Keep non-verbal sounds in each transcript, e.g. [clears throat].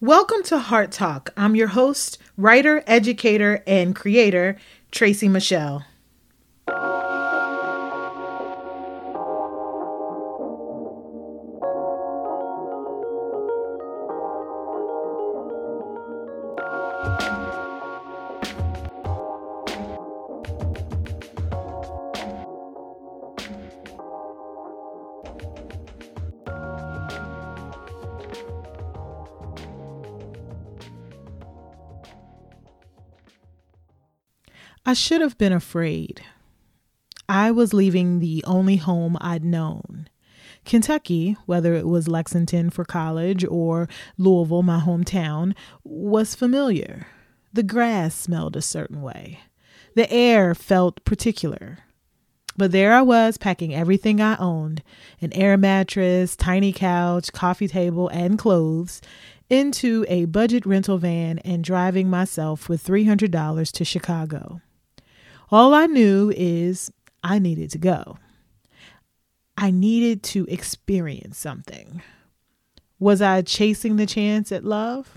Welcome to Heart Talk. I'm your host, writer, educator, and creator, Tracy Michelle. I should have been afraid. I was leaving the only home I'd known. Kentucky, whether it was Lexington for college or Louisville, my hometown, was familiar. The grass smelled a certain way. The air felt particular. But there I was packing everything I owned an air mattress, tiny couch, coffee table, and clothes into a budget rental van and driving myself with $300 to Chicago. All I knew is I needed to go. I needed to experience something. Was I chasing the chance at love?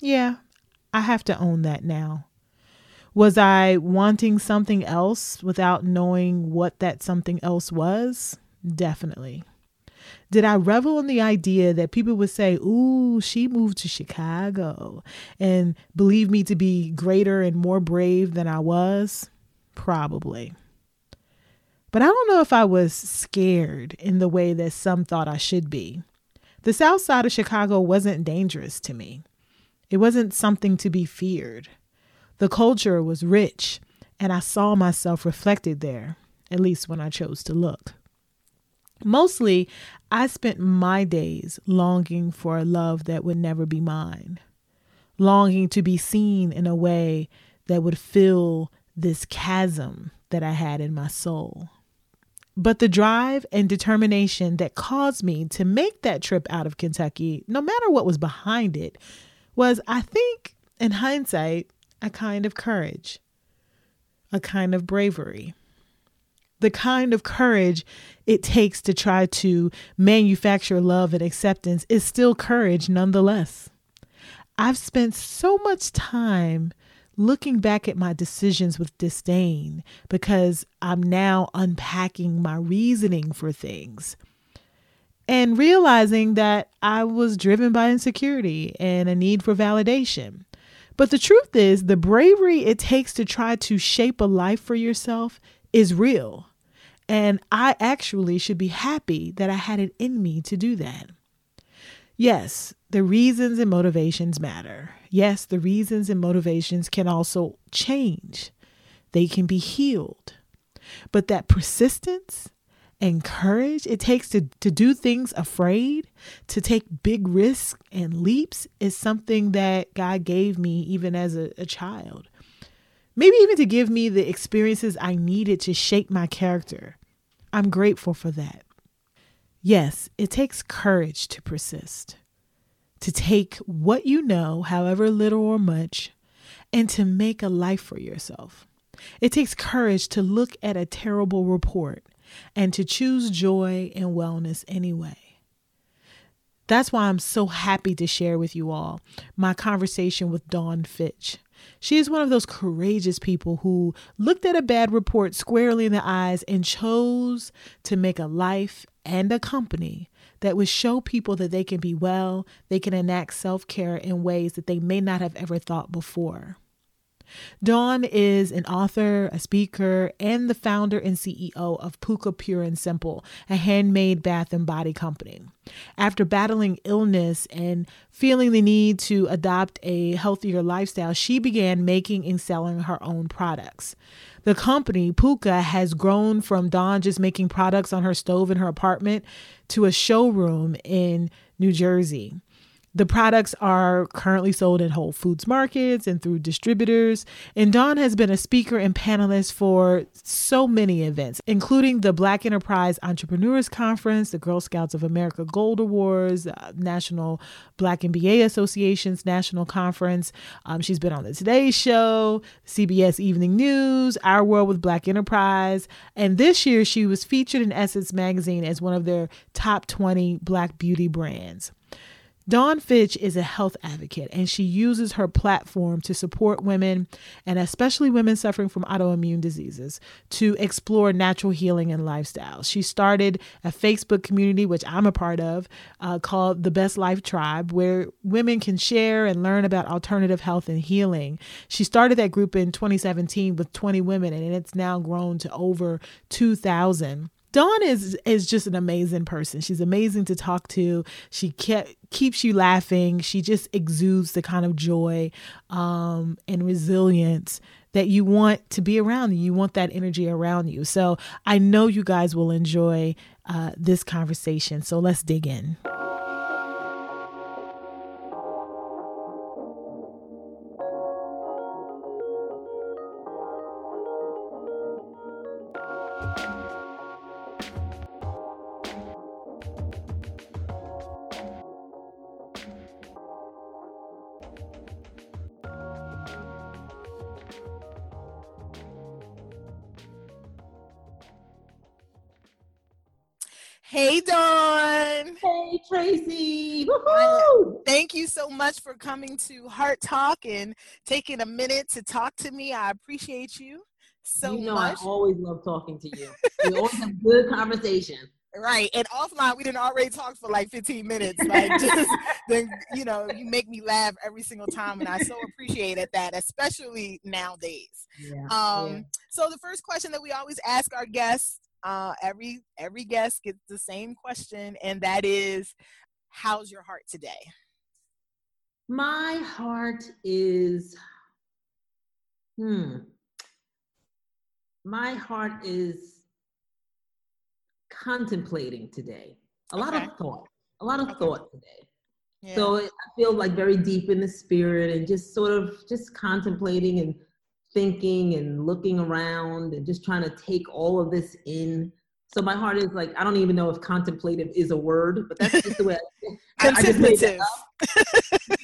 Yeah, I have to own that now. Was I wanting something else without knowing what that something else was? Definitely. Did I revel in the idea that people would say, Ooh, she moved to Chicago and believe me to be greater and more brave than I was? Probably. But I don't know if I was scared in the way that some thought I should be. The south side of Chicago wasn't dangerous to me, it wasn't something to be feared. The culture was rich, and I saw myself reflected there, at least when I chose to look. Mostly, I spent my days longing for a love that would never be mine, longing to be seen in a way that would fill this chasm that I had in my soul. But the drive and determination that caused me to make that trip out of Kentucky, no matter what was behind it, was, I think, in hindsight, a kind of courage, a kind of bravery. The kind of courage it takes to try to manufacture love and acceptance is still courage nonetheless. I've spent so much time looking back at my decisions with disdain because I'm now unpacking my reasoning for things and realizing that I was driven by insecurity and a need for validation. But the truth is, the bravery it takes to try to shape a life for yourself is real. And I actually should be happy that I had it in me to do that. Yes, the reasons and motivations matter. Yes, the reasons and motivations can also change, they can be healed. But that persistence and courage it takes to, to do things afraid, to take big risks and leaps, is something that God gave me even as a, a child. Maybe even to give me the experiences I needed to shape my character. I'm grateful for that. Yes, it takes courage to persist to take what you know, however little or much, and to make a life for yourself. It takes courage to look at a terrible report and to choose joy and wellness anyway. That's why I'm so happy to share with you all my conversation with Dawn Fitch. She is one of those courageous people who looked at a bad report squarely in the eyes and chose to make a life and a company that would show people that they can be well, they can enact self care in ways that they may not have ever thought before. Dawn is an author, a speaker, and the founder and CEO of Pooka Pure and Simple, a handmade bath and body company. After battling illness and feeling the need to adopt a healthier lifestyle, she began making and selling her own products. The company, Pooka, has grown from Dawn just making products on her stove in her apartment to a showroom in New Jersey. The products are currently sold in Whole Foods markets and through distributors. And Dawn has been a speaker and panelist for so many events, including the Black Enterprise Entrepreneurs Conference, the Girl Scouts of America Gold Awards, uh, National Black MBA Association's National Conference. Um, she's been on the Today Show, CBS Evening News, Our World with Black Enterprise. And this year, she was featured in Essence Magazine as one of their top 20 Black beauty brands. Dawn Fitch is a health advocate and she uses her platform to support women and especially women suffering from autoimmune diseases to explore natural healing and lifestyles. She started a Facebook community, which I'm a part of, uh, called the Best Life Tribe, where women can share and learn about alternative health and healing. She started that group in 2017 with 20 women and it's now grown to over 2,000. Dawn is is just an amazing person. She's amazing to talk to. She kept, keeps you laughing. She just exudes the kind of joy um, and resilience that you want to be around you. Want that energy around you. So I know you guys will enjoy uh, this conversation. So let's dig in. Tracy. thank you so much for coming to Heart Talk and taking a minute to talk to me. I appreciate you so you know, much. I always love talking to you. [laughs] we always have good conversation. Right. And offline, we didn't already talk for like 15 minutes. Like, [laughs] just, then, you know, you make me laugh every single time. And I so appreciate that, especially nowadays. Yeah, um, yeah. So, the first question that we always ask our guests uh, every every guest gets the same question, and that is, "How's your heart today?" My heart is, hmm. My heart is contemplating today. A lot okay. of thought. A lot of okay. thought today. Yeah. So I feel like very deep in the spirit and just sort of just contemplating and thinking and looking around and just trying to take all of this in. So my heart is like, I don't even know if contemplative is a word, but that's just the way I, Contemplative.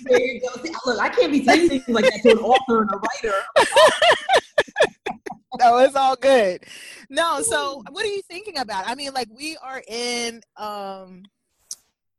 there you go. See, look, I can't be saying things like that to an author and a writer. [laughs] no, it's all good. No, so what are you thinking about? I mean, like we are in um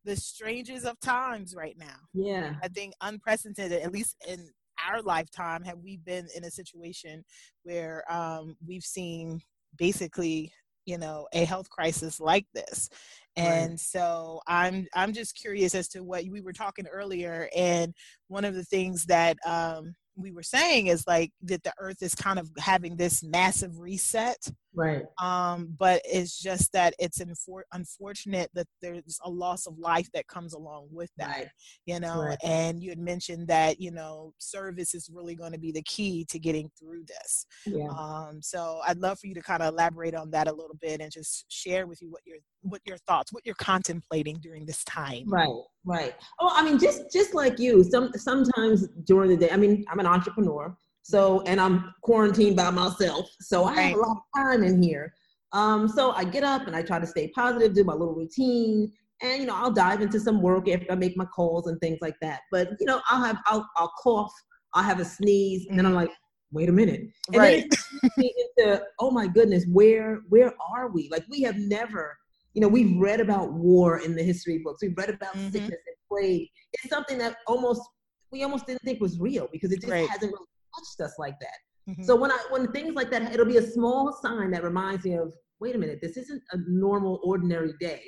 the strangest of times right now. Yeah. I think unprecedented, at least in our lifetime have we been in a situation where um, we've seen basically you know a health crisis like this and right. so i'm i'm just curious as to what we were talking earlier and one of the things that um, we were saying is like that the earth is kind of having this massive reset right um but it's just that it's infor- unfortunate that there's a loss of life that comes along with that right. you know right. and you had mentioned that you know service is really going to be the key to getting through this yeah. um so i'd love for you to kind of elaborate on that a little bit and just share with you what your what your thoughts what you're contemplating during this time right right oh i mean just just like you some sometimes during the day i mean i'm an entrepreneur so, and I'm quarantined by myself. So I have a lot of time in here. Um, so I get up and I try to stay positive, do my little routine, and you know, I'll dive into some work after I make my calls and things like that. But you know, I'll have I'll I'll cough, I'll have a sneeze, and then I'm like, wait a minute. And right. then [laughs] into, oh my goodness, where where are we? Like we have never, you know, we've read about war in the history books. We've read about mm-hmm. sickness and plague. It's something that almost we almost didn't think was real because it just right. hasn't really touched us like that. Mm-hmm. So when I when things like that, it'll be a small sign that reminds me of, wait a minute, this isn't a normal, ordinary day.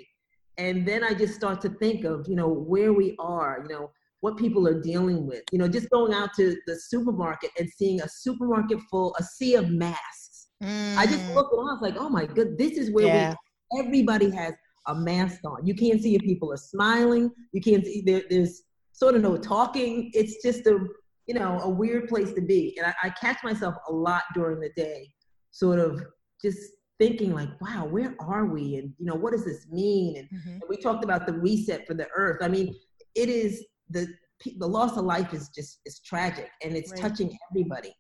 And then I just start to think of, you know, where we are, you know, what people are dealing with. You know, just going out to the supermarket and seeing a supermarket full, a sea of masks. Mm. I just mm. look around, like, oh my good, this is where yeah. we everybody has a mask on. You can't see if people are smiling. You can't see there, there's sort of no talking. It's just a you know, a weird place to be. And I, I catch myself a lot during the day, sort of just thinking like, wow, where are we? And, you know, what does this mean? And, mm-hmm. and we talked about the reset for the earth. I mean, it is the, the loss of life is just, is tragic and it's right. touching everybody.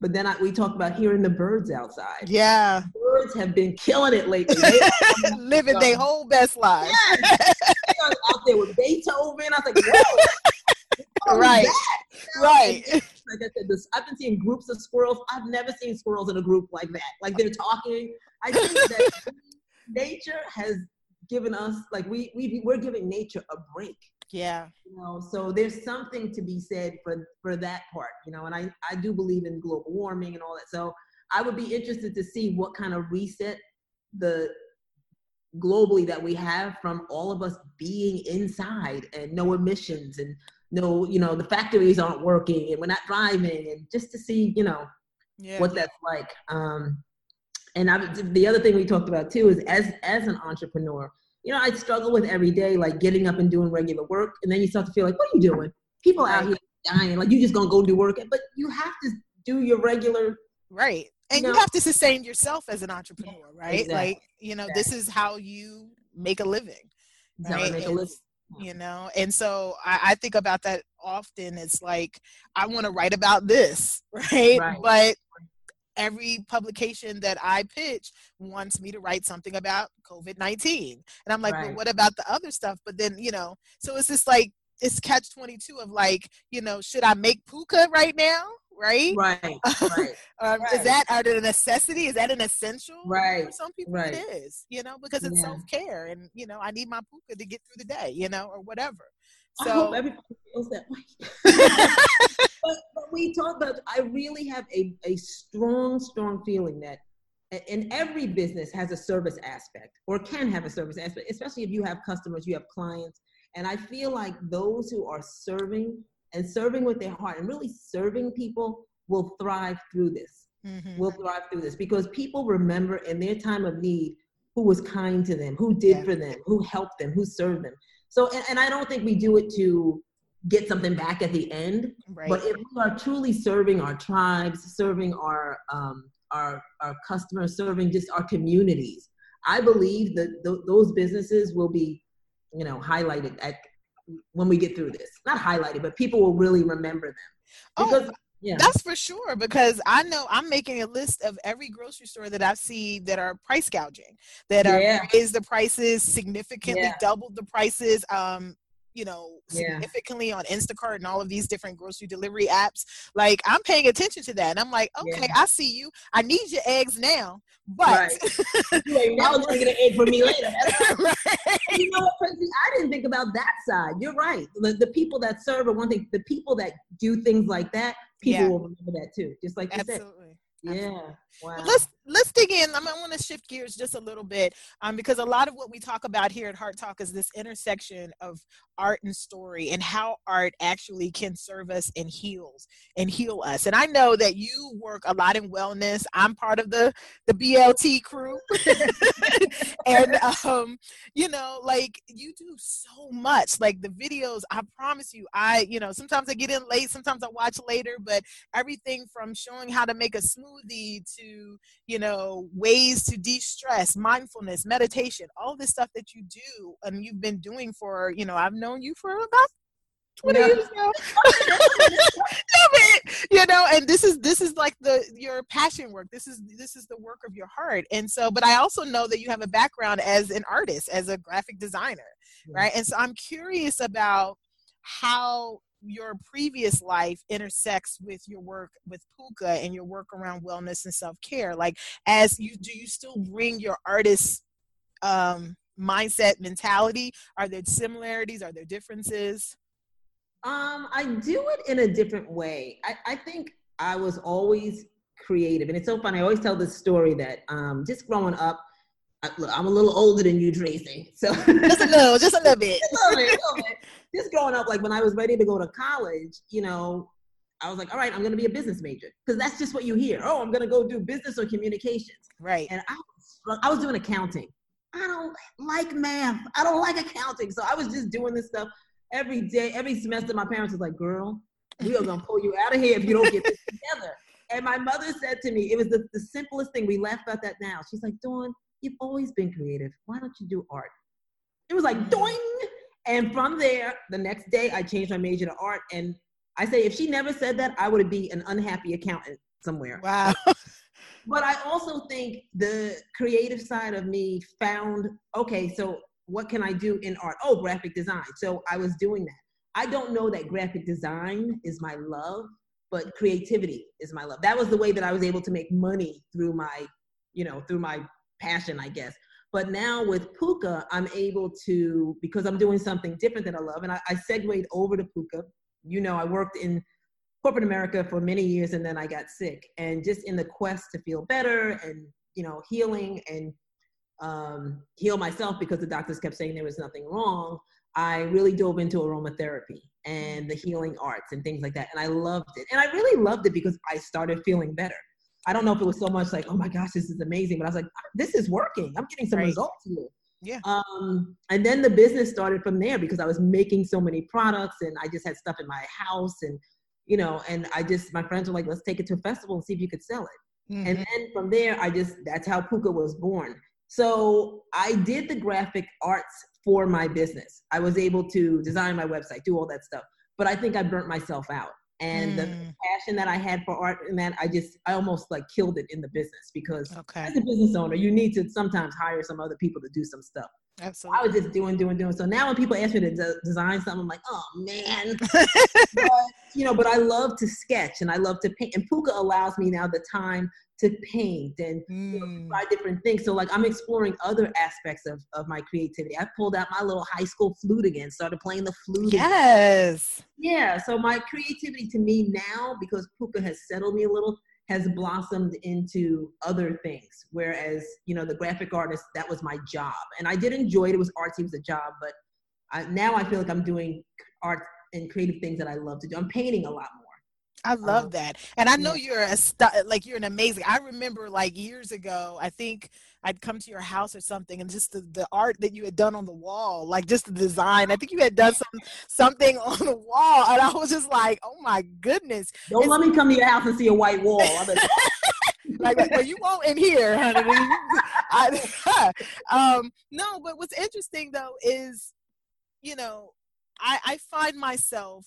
But then I, we talked about hearing the birds outside. Yeah. Birds have been killing it lately. [laughs] Living their [laughs] whole best life. Yeah. out there with Beethoven. I was like, [laughs] whoa right, right. Like I said, this, I've been seeing groups of squirrels. I've never seen squirrels in a group like that. Like they're talking. I think that [laughs] nature has given us like we we we're giving nature a break. Yeah. You know, so there's something to be said for for that part, you know, and I I do believe in global warming and all that. So I would be interested to see what kind of reset the globally that we have from all of us being inside and no emissions and no, you know, the factories aren't working and we're not driving and just to see, you know, yeah. what that's like. Um, and I, the other thing we talked about too is as as an entrepreneur, you know, I struggle with every day, like getting up and doing regular work, and then you start to feel like, what are you doing? People out here dying, like you just gonna go do work, but you have to do your regular right and you, know? you have to sustain yourself as an entrepreneur right exactly. like you know exactly. this is how you make a living right make a living. You mm-hmm. know and so I, I, think about that often it's like i want to write about this [laughs] right? right but every publication that I pitch wants me to write something about COVID 19. And I'm like, right. well, what about the other stuff? But then, you know, so it's just like, it's catch 22 of like, you know, should I make pooka right now? Right? Right. right. [laughs] um, right. Is that a necessity? Is that an essential? Right. For some people, right. it is. You know, because it's yeah. self care, and you know, I need my pooka to get through the day. You know, or whatever. So I hope everybody feels that way. [laughs] [laughs] but, but we talk about. I really have a a strong, strong feeling that and every business has a service aspect or can have a service aspect especially if you have customers you have clients and i feel like those who are serving and serving with their heart and really serving people will thrive through this. Mm-hmm. Will thrive through this because people remember in their time of need who was kind to them, who did yeah. for them, who helped them, who served them. So, and, and, I don't think we do it to get something back at the end. Right. But if we are truly serving our tribes, serving our um, our our customers, serving just our communities, I believe that th- those businesses will be, you know, highlighted at when we get through this. Not highlighted, but people will really remember them. Oh, because, oh, yeah. That's for sure because I know I'm making a list of every grocery store that I see that are price gouging, that yeah. are raised the prices significantly, yeah. doubled the prices. Um, you know significantly yeah. on Instacart and all of these different grocery delivery apps. Like I'm paying attention to that, and I'm like, okay, yeah. I see you. I need your eggs now, but right. you ain't never gonna get an egg for me [laughs] later. [laughs] right. You know what, Prince? I didn't think about that side. You're right. The, the people that serve are one thing. The people that do things like that, people yeah. will remember that too. Just like you Absolutely. said. Yeah. Wow. let's let's dig in. I, mean, I want to shift gears just a little bit um, because a lot of what we talk about here at Heart Talk is this intersection of art and story and how art actually can serve us and heals and heal us. And I know that you work a lot in wellness. I'm part of the the BLT crew, [laughs] and um, you know, like you do so much. Like the videos, I promise you, I you know sometimes I get in late, sometimes I watch later, but everything from showing how to make a smoothie to you know ways to de-stress, mindfulness, meditation, all this stuff that you do and you've been doing for you know I've known you for about 20 yeah. years now. [laughs] you know, and this is this is like the your passion work. This is this is the work of your heart. And so, but I also know that you have a background as an artist, as a graphic designer, yeah. right? And so I'm curious about how your previous life intersects with your work with Pooka and your work around wellness and self-care. Like as you do you still bring your artist um mindset mentality? Are there similarities? Are there differences? Um, I do it in a different way. I, I think I was always creative. And it's so funny. I always tell this story that um, just growing up, I, look, I'm a little older than you, Tracy. So [laughs] just a little, just a little bit. [laughs] just, a little bit, a little bit. just growing up, like when I was ready to go to college, you know, I was like, all right, I'm going to be a business major because that's just what you hear. Oh, I'm going to go do business or communications. Right. And I was, I was doing accounting. I don't like math. I don't like accounting. So I was just doing this stuff every day, every semester. My parents was like, girl, we are going to pull you out of here if you don't get this [laughs] together. And my mother said to me, it was the, the simplest thing. We laugh about that now. She's like, Dawn, you've always been creative. Why don't you do art? It was like, doing. And from there, the next day, I changed my major to art. And I say, if she never said that, I would be an unhappy accountant somewhere. Wow. [laughs] but I also think the creative side of me found okay, so what can I do in art? Oh, graphic design. So I was doing that. I don't know that graphic design is my love, but creativity is my love. That was the way that I was able to make money through my, you know, through my passion, I guess. But now with Pooka, I'm able to, because I'm doing something different that I love, and I, I segued over to Pooka. You know, I worked in corporate America for many years and then I got sick. And just in the quest to feel better and, you know, healing and um, heal myself because the doctors kept saying there was nothing wrong, I really dove into aromatherapy and the healing arts and things like that. And I loved it. And I really loved it because I started feeling better. I don't know if it was so much like, oh my gosh, this is amazing, but I was like, this is working. I'm getting some right. results here. Yeah. Um, and then the business started from there because I was making so many products and I just had stuff in my house and, you know, and I just, my friends were like, let's take it to a festival and see if you could sell it. Mm-hmm. And then from there, I just, that's how Pooka was born. So I did the graphic arts for my business. I was able to design my website, do all that stuff. But I think I burnt myself out and mm. the passion that I had for art and that I just I almost like killed it in the business because okay. as a business owner you need to sometimes hire some other people to do some stuff. Absolutely. I was just doing, doing, doing. So now when people ask me to de- design something, I'm like, oh man. [laughs] but, you know, but I love to sketch and I love to paint. And Pooka allows me now the time to paint and mm. you know, hmm. try different things. So like I'm exploring other aspects of, of my creativity. I pulled out my little high school flute again, started playing the flute. Yes. Again. Yeah. So my creativity to me now, because Pooka has settled me a little, has blossomed into other things. Whereas, you know, the graphic artist, that was my job. And I did enjoy it. It was artsy, it was a job, but I, now I feel like I'm doing art and creative things that I love to do. I'm painting a lot more. I love um, that. And I know you're a st- like you're an amazing. I remember like years ago, I think I'd come to your house or something and just the, the art that you had done on the wall, like just the design. I think you had done some something [laughs] on the wall and I was just like, "Oh my goodness." Don't it's- let me come to your house and see a white wall. [laughs] like, well, you won't in here, honey. [laughs] I, um, no, but what's interesting though is, you know, I, I find myself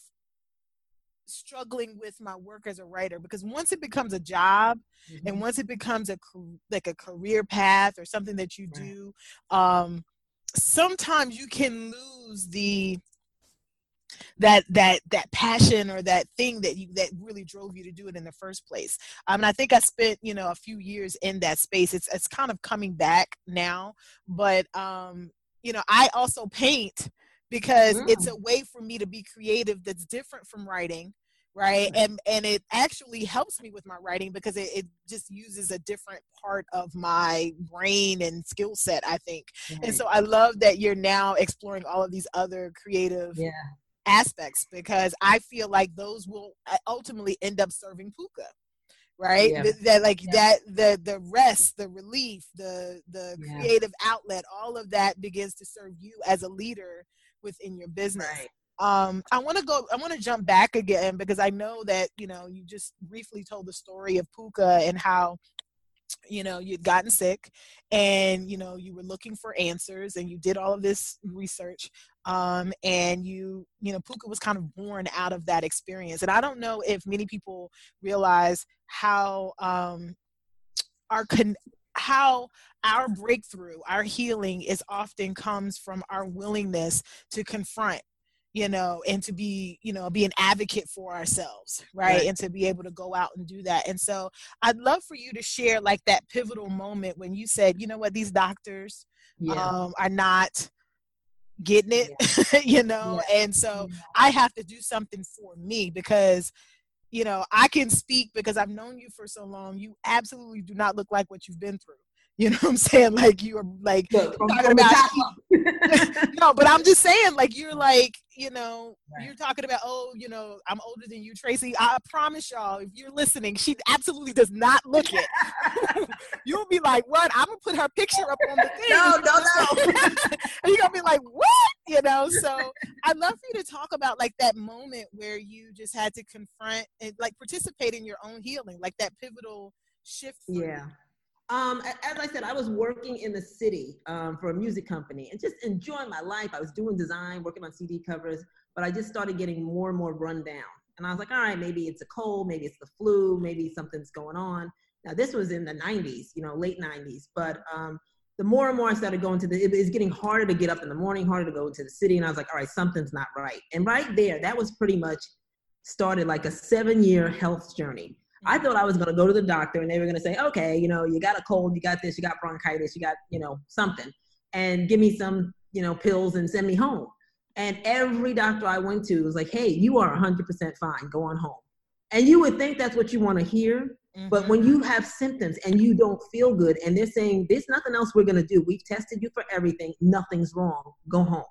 struggling with my work as a writer because once it becomes a job mm-hmm. and once it becomes a like a career path or something that you do um sometimes you can lose the that that that passion or that thing that you that really drove you to do it in the first place. Um, and i think i spent you know a few years in that space. It's it's kind of coming back now but um you know i also paint because mm. it's a way for me to be creative that's different from writing right and and it actually helps me with my writing because it, it just uses a different part of my brain and skill set i think right. and so i love that you're now exploring all of these other creative yeah. aspects because i feel like those will uh, ultimately end up serving Pooka right yeah. that like yeah. that the the rest the relief the the creative outlet all of that begins to serve you as a leader within your business. Right. Um, I want to go. I want to jump back again because I know that you know you just briefly told the story of Pooka and how you know you'd gotten sick and you know you were looking for answers and you did all of this research um, and you you know Pooka was kind of born out of that experience and i don't know if many people realize how um, our con- how our breakthrough, our healing is often comes from our willingness to confront you know, and to be, you know, be an advocate for ourselves, right? right? And to be able to go out and do that. And so I'd love for you to share like that pivotal moment when you said, you know what, these doctors yeah. um, are not getting it, yeah. [laughs] you know, yeah. and so I have to do something for me because you know, I can speak because I've known you for so long. You absolutely do not look like what you've been through. You know what I'm saying? Like you are like Look, talking about [laughs] No, but I'm just saying, like you're like, you know, right. you're talking about, oh, you know, I'm older than you, Tracy. I promise y'all, if you're listening, she absolutely does not look it. [laughs] You'll be like, what? I'm gonna put her picture up on the [laughs] thing. No, no, no. and you're gonna be like, what? You know, so I'd love for you to talk about like that moment where you just had to confront and like participate in your own healing, like that pivotal shift. yeah. You um, as I said, I was working in the city um, for a music company and just enjoying my life. I was doing design, working on CD covers, but I just started getting more and more run down. And I was like, all right, maybe it's a cold, maybe it's the flu, maybe something's going on. Now, this was in the 90s, you know, late 90s. But um, the more and more I started going to the, it was getting harder to get up in the morning, harder to go to the city. And I was like, all right, something's not right. And right there, that was pretty much started like a seven year health journey I thought I was going to go to the doctor and they were going to say, okay, you know, you got a cold, you got this, you got bronchitis, you got, you know, something, and give me some, you know, pills and send me home. And every doctor I went to was like, hey, you are 100% fine, go on home. And you would think that's what you want to hear. Mm-hmm. But when you have symptoms and you don't feel good, and they're saying, there's nothing else we're going to do, we've tested you for everything, nothing's wrong, go home.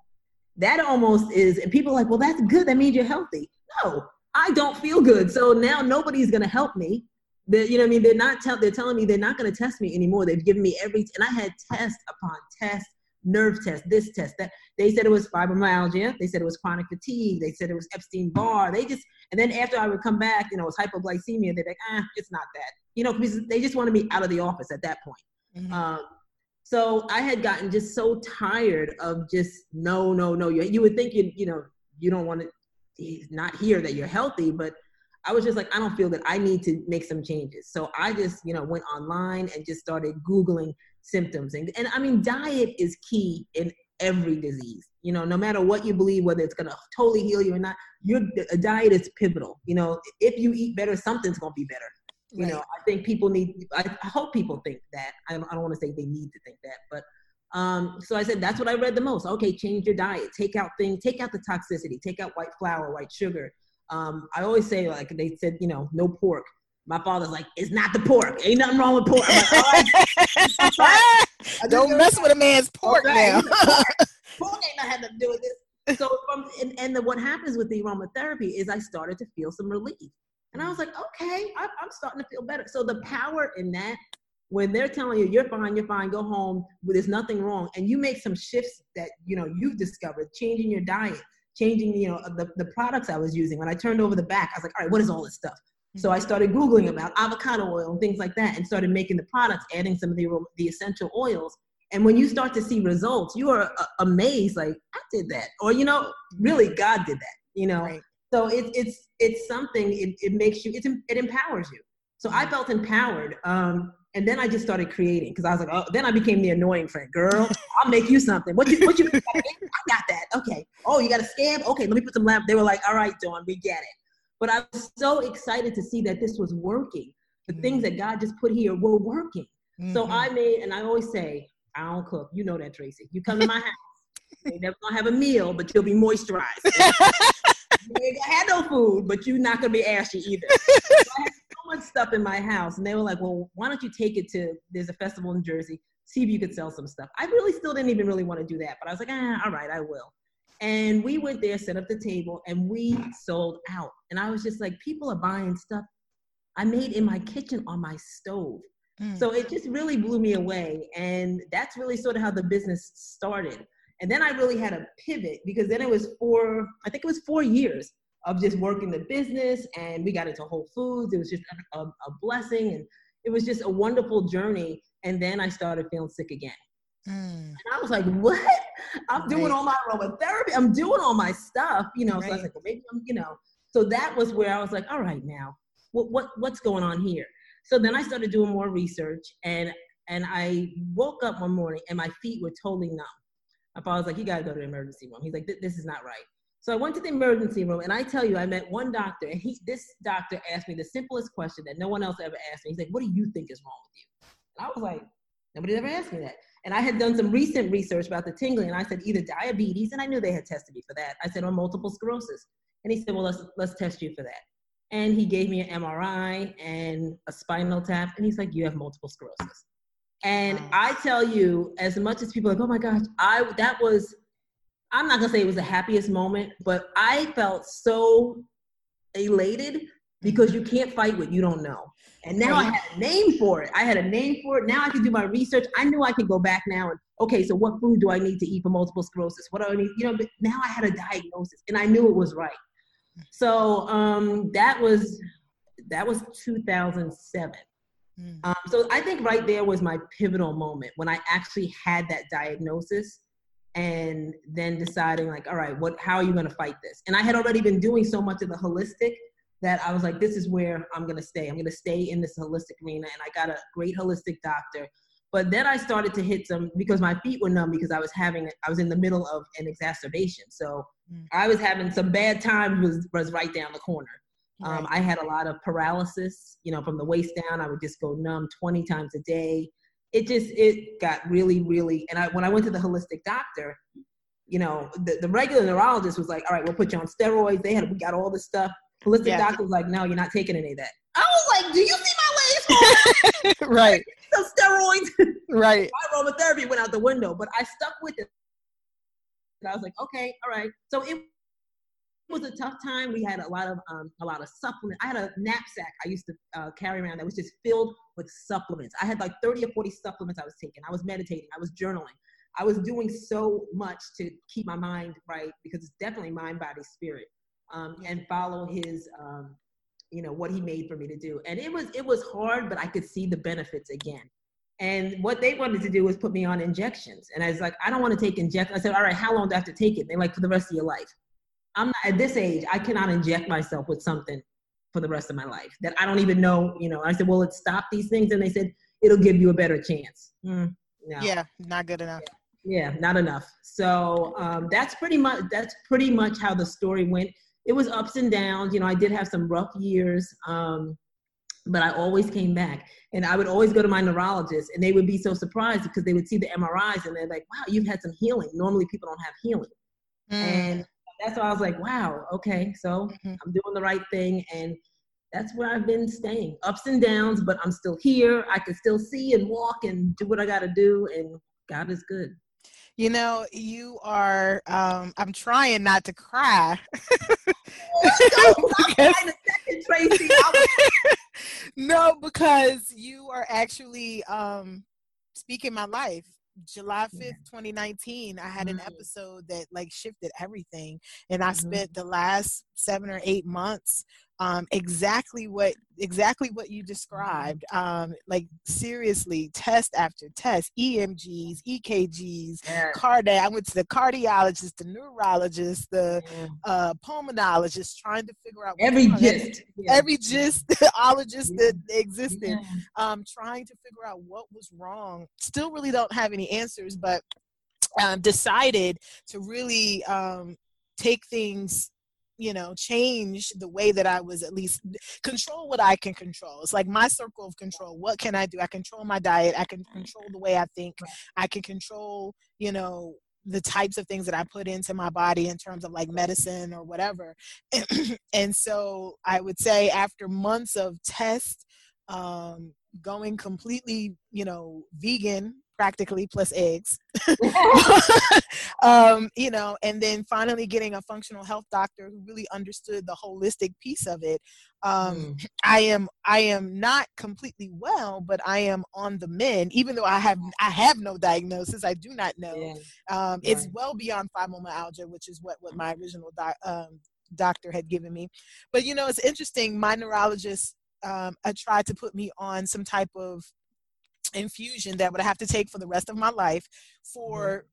That almost is, and people are like, well, that's good, that means you're healthy. No, I don't feel good. So now nobody's going to help me. You know what I mean? They're not tell, they're telling me they're not going to test me anymore. They've given me every, and I had test upon test, nerve test, this test, that. They said it was fibromyalgia. They said it was chronic fatigue. They said it was Epstein Barr. They just, and then after I would come back, you know, it was hypoglycemia. They're like, ah, it's not that. You know, because they just wanted me out of the office at that point. Mm-hmm. Um, so I had gotten just so tired of just no, no, no. You, you would think you, you know, you don't want to he's not here that you're healthy but i was just like i don't feel that i need to make some changes. So i just you know went online and just started googling symptoms. And, and i mean diet is key in every disease. You know no matter what you believe whether it's going to totally heal you or not your a diet is pivotal. You know if you eat better something's going to be better. You right. know i think people need I, hope people think that. I don't, I don't want to say they need to think that but um, so I said, that's what I read the most. Okay, change your diet. Take out things, take out the toxicity, take out white flour, white sugar. Um, I always say, like they said, you know, no pork. My father's like, it's not the pork. Ain't nothing wrong with pork. Like, [laughs] Don't mess with a man's pork okay. now. [laughs] pork ain't nothing to do with this. So from and, and the, what happens with the aromatherapy is I started to feel some relief. And I was like, okay, I, I'm starting to feel better. So the power in that when they're telling you you're fine, you're fine, go home, there's nothing wrong, and you make some shifts that you know you've discovered, changing your diet, changing you know the, the products I was using. When I turned over the back, I was like, all right, what is all this stuff? So I started googling about avocado oil and things like that, and started making the products, adding some of the the essential oils. And when you start to see results, you are uh, amazed, like I did that, or you know, really God did that, you know. Right. So it's it's it's something. It, it makes you. It it empowers you. So I felt empowered. Um, and then I just started creating because I was like, oh, then I became the annoying friend. Girl, I'll make you something. What you, what you, [laughs] I got that. Okay. Oh, you got a scam? Okay, let me put some lamp. They were like, all right, Dawn, we get it. But I was so excited to see that this was working. The mm-hmm. things that God just put here were working. Mm-hmm. So I made, and I always say, I don't cook. You know that, Tracy. You come to my house, you're never gonna have a meal, but you'll be moisturized. [laughs] you ain't gonna have no food, but you're not gonna be ashy either. So [laughs] much stuff in my house. And they were like, well, why don't you take it to, there's a festival in Jersey, see if you could sell some stuff. I really still didn't even really want to do that, but I was like, ah, all right, I will. And we went there, set up the table, and we sold out. And I was just like, people are buying stuff I made in my kitchen on my stove. Mm. So it just really blew me away. And that's really sort of how the business started. And then I really had a pivot because then it was four, I think it was four years of just working the business and we got into Whole Foods. It was just a, a, blessing and it was just a wonderful journey. And then I started feeling sick again. Mm. And I was like, what? I'm right. doing all my aromatherapy. I'm doing all my stuff, you know. Right. So I was like, well, maybe I'm, you know. So that was where I was like, all right, now, what, what what's going on here? So then I started doing more research and and I woke up one morning and my feet were totally numb. My father was like, you gotta go to the emergency room. He's like, this is not right. So I went to the emergency room, and I tell you, I met one doctor, and he, this doctor asked me the simplest question that no one else ever asked me. He's like, "What do you think is wrong with you?" And I was like, "Nobody ever asked me that." And I had done some recent research about the tingling, and I said either diabetes, and I knew they had tested me for that. I said or multiple sclerosis, and he said, "Well, let's let's test you for that." And he gave me an MRI and a spinal tap, and he's like, "You have multiple sclerosis." And I tell you, as much as people are like, "Oh my gosh," I that was I'm not gonna say it was the happiest moment, but I felt so elated because you can't fight what you don't know. And now I had a name for it. I had a name for it. Now I can do my research. I knew I could go back now and okay, so what food do I need to eat for multiple sclerosis? What do I need? You know, but now I had a diagnosis and I knew it was right. So um, that was that was 2007. Mm. Um, so I think right there was my pivotal moment when I actually had that diagnosis and then deciding like all right what how are you going to fight this and i had already been doing so much of the holistic that i was like this is where i'm going to stay i'm going to stay in this holistic arena and i got a great holistic doctor but then i started to hit some because my feet were numb because i was having i was in the middle of an exacerbation so mm. i was having some bad times was, was right down the corner Um, I had a lot of paralysis, you know, from the waist down. I would just go numb 20 times a day. It just it got really, really. And I when I went to the holistic doctor, you know, the, the regular neurologist was like, "All right, we'll put you on steroids." They had we got all this stuff. Holistic yeah. doctor was like, "No, you're not taking any of that." I was like, "Do you see my legs?" [laughs] right. Some steroids. right. My [laughs] aromatherapy went out the window, but I stuck with it. And I was like, "Okay, all right." So it was a tough time. We had a lot of um, a lot of supplements. I had a knapsack I used to uh, carry around that was just filled with supplements. I had like 30 or 40 supplements I was taking. I was meditating. I was journaling. I was doing so much to keep my mind right because it's definitely mind, body, spirit, um, and follow his, um, you know, what he made for me to do. And it was it was hard, but I could see the benefits again. And what they wanted to do was put me on injections. And I was like, I don't want to take injections. I said, all right, how long do I have to take it? They're like, for the rest of your life. I'm not at this age, I cannot inject myself with something for the rest of my life that I don't even know, you know. I said, Well, it stop these things? And they said, It'll give you a better chance. Mm, no. Yeah, not good enough. Yeah, yeah not enough. So um, that's pretty much that's pretty much how the story went. It was ups and downs. You know, I did have some rough years. Um, but I always came back. And I would always go to my neurologist, and they would be so surprised because they would see the MRIs and they're like, wow, you've had some healing. Normally, people don't have healing. Mm. And that's why I was like, wow, okay, so mm-hmm. I'm doing the right thing. And that's where I've been staying ups and downs, but I'm still here. I can still see and walk and do what I got to do. And God is good. You know, you are, um, I'm trying not to cry. [laughs] [laughs] [laughs] no, because you are actually um, speaking my life July 5th, 2019, I had an mm-hmm. episode that like shifted everything. And I mm-hmm. spent the last seven or eight months um, exactly what exactly what you described. Um, like seriously, test after test, EMGs, EKGs, yeah. cardiac. I went to the cardiologist, the neurologist, the yeah. uh, pulmonologist, trying to figure out every gist, [laughs] yeah. every gist, [laughs] ologist that existed. Um, trying to figure out what was wrong. Still, really don't have any answers, but um, decided to really um, take things you know change the way that i was at least control what i can control. It's like my circle of control. What can i do? I control my diet. I can control the way i think. I can control you know the types of things that i put into my body in terms of like medicine or whatever. [clears throat] And so i would say after months of tests um, going completely you know vegan practically plus eggs [laughs] [laughs] um, you know and then finally getting a functional health doctor who really understood the holistic piece of it um, mm. [clears throat] i am i am not completely well but i am on the mend even though i have i have no diagnosis i do not know yeah. um, it's well beyond fibromyalgia which is what what my original doc, um, doctor had given me but you know it's interesting my neurologist um, I tried to put me on some type of infusion that would have to take for the rest of my life for mm-hmm.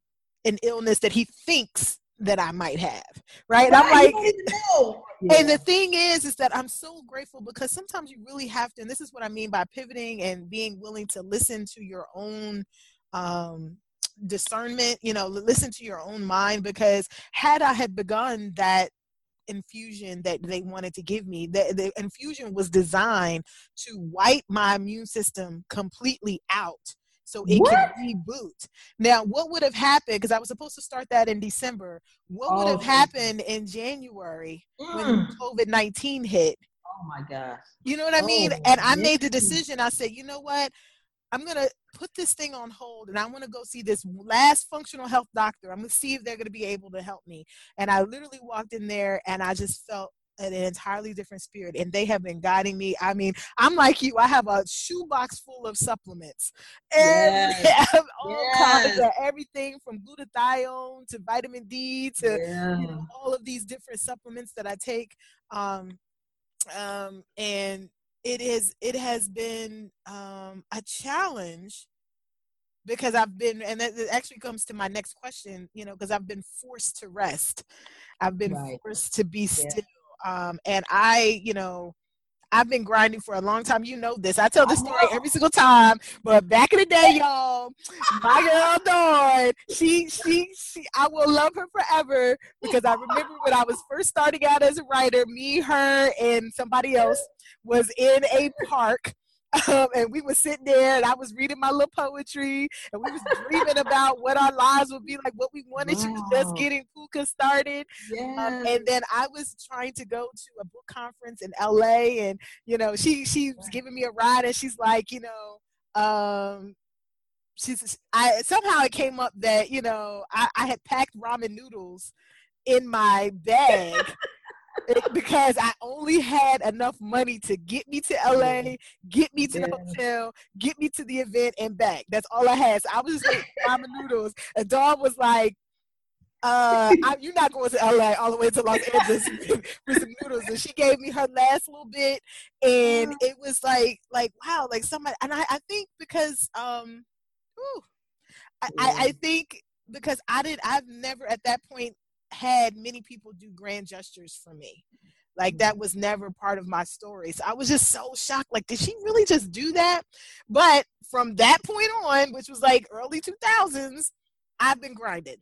An illness that he thinks that I might have. Right? I'm like yeah. [laughs] and the thing is is that I'm so grateful because sometimes you really have to and this is what I mean by pivoting and being willing to listen to your own um discernment, you know, listen to your own mind because had I had begun that infusion that they wanted to give me. The, the infusion was designed to wipe my immune system completely out so it what? could reboot. Now, what would have happened? Because I was supposed to start that in December. What oh, would have happened in January mm. when COVID 19 hit? Oh my gosh. You know what I mean? Oh, and I made the decision. I said, you know what? I'm gonna put this thing on hold and I want to go see this last functional health doctor. I'm gonna see if they're gonna be able to help me. And I literally walked in there and I just felt an entirely different spirit and they have been guiding me i mean i'm like you i have a shoebox full of supplements and yes. [laughs] all yes. kinds of everything from glutathione to vitamin d to yeah. you know, all of these different supplements that i take um, um, and it is it has been um, a challenge because I've been, and that, actually comes to my next question, you know, because I've been forced to rest. I've been right. forced to be yeah. still. Um, and I, you know, I've been grinding for a long time. You know this. I tell this story every single time. But back in the day, y'all, my girl Dawn, she, she, she, I will love her forever because I remember when I was first starting out as a writer, me, her, and somebody else was in a park um, and we were sitting there and I was reading my little poetry and we was dreaming about what our lives would be like, what we wanted. Wow. She was just getting Pooka started. Yes. Um, and then I was trying to go to a book conference in LA and, you know, she, she was giving me a ride and she's like, you know, um, she's, I, somehow it came up that, you know, I, I had packed ramen noodles in my bag [laughs] because I only had enough money to get me to LA, get me to yeah. the hotel, get me to the event and back. That's all I had. So I was just like [laughs] ramen noodles. And Dawn was like, uh, I, [laughs] you're not going to LA all the way to Los Angeles [laughs] for some noodles. And she gave me her last little bit, and it was like, like wow, like somebody. And I, I think because, um, whew, I, I, I think because I did, I've never at that point had many people do grand gestures for me. Like that was never part of my story. So I was just so shocked. Like, did she really just do that? But from that point on, which was like early 2000s, I've been grinding.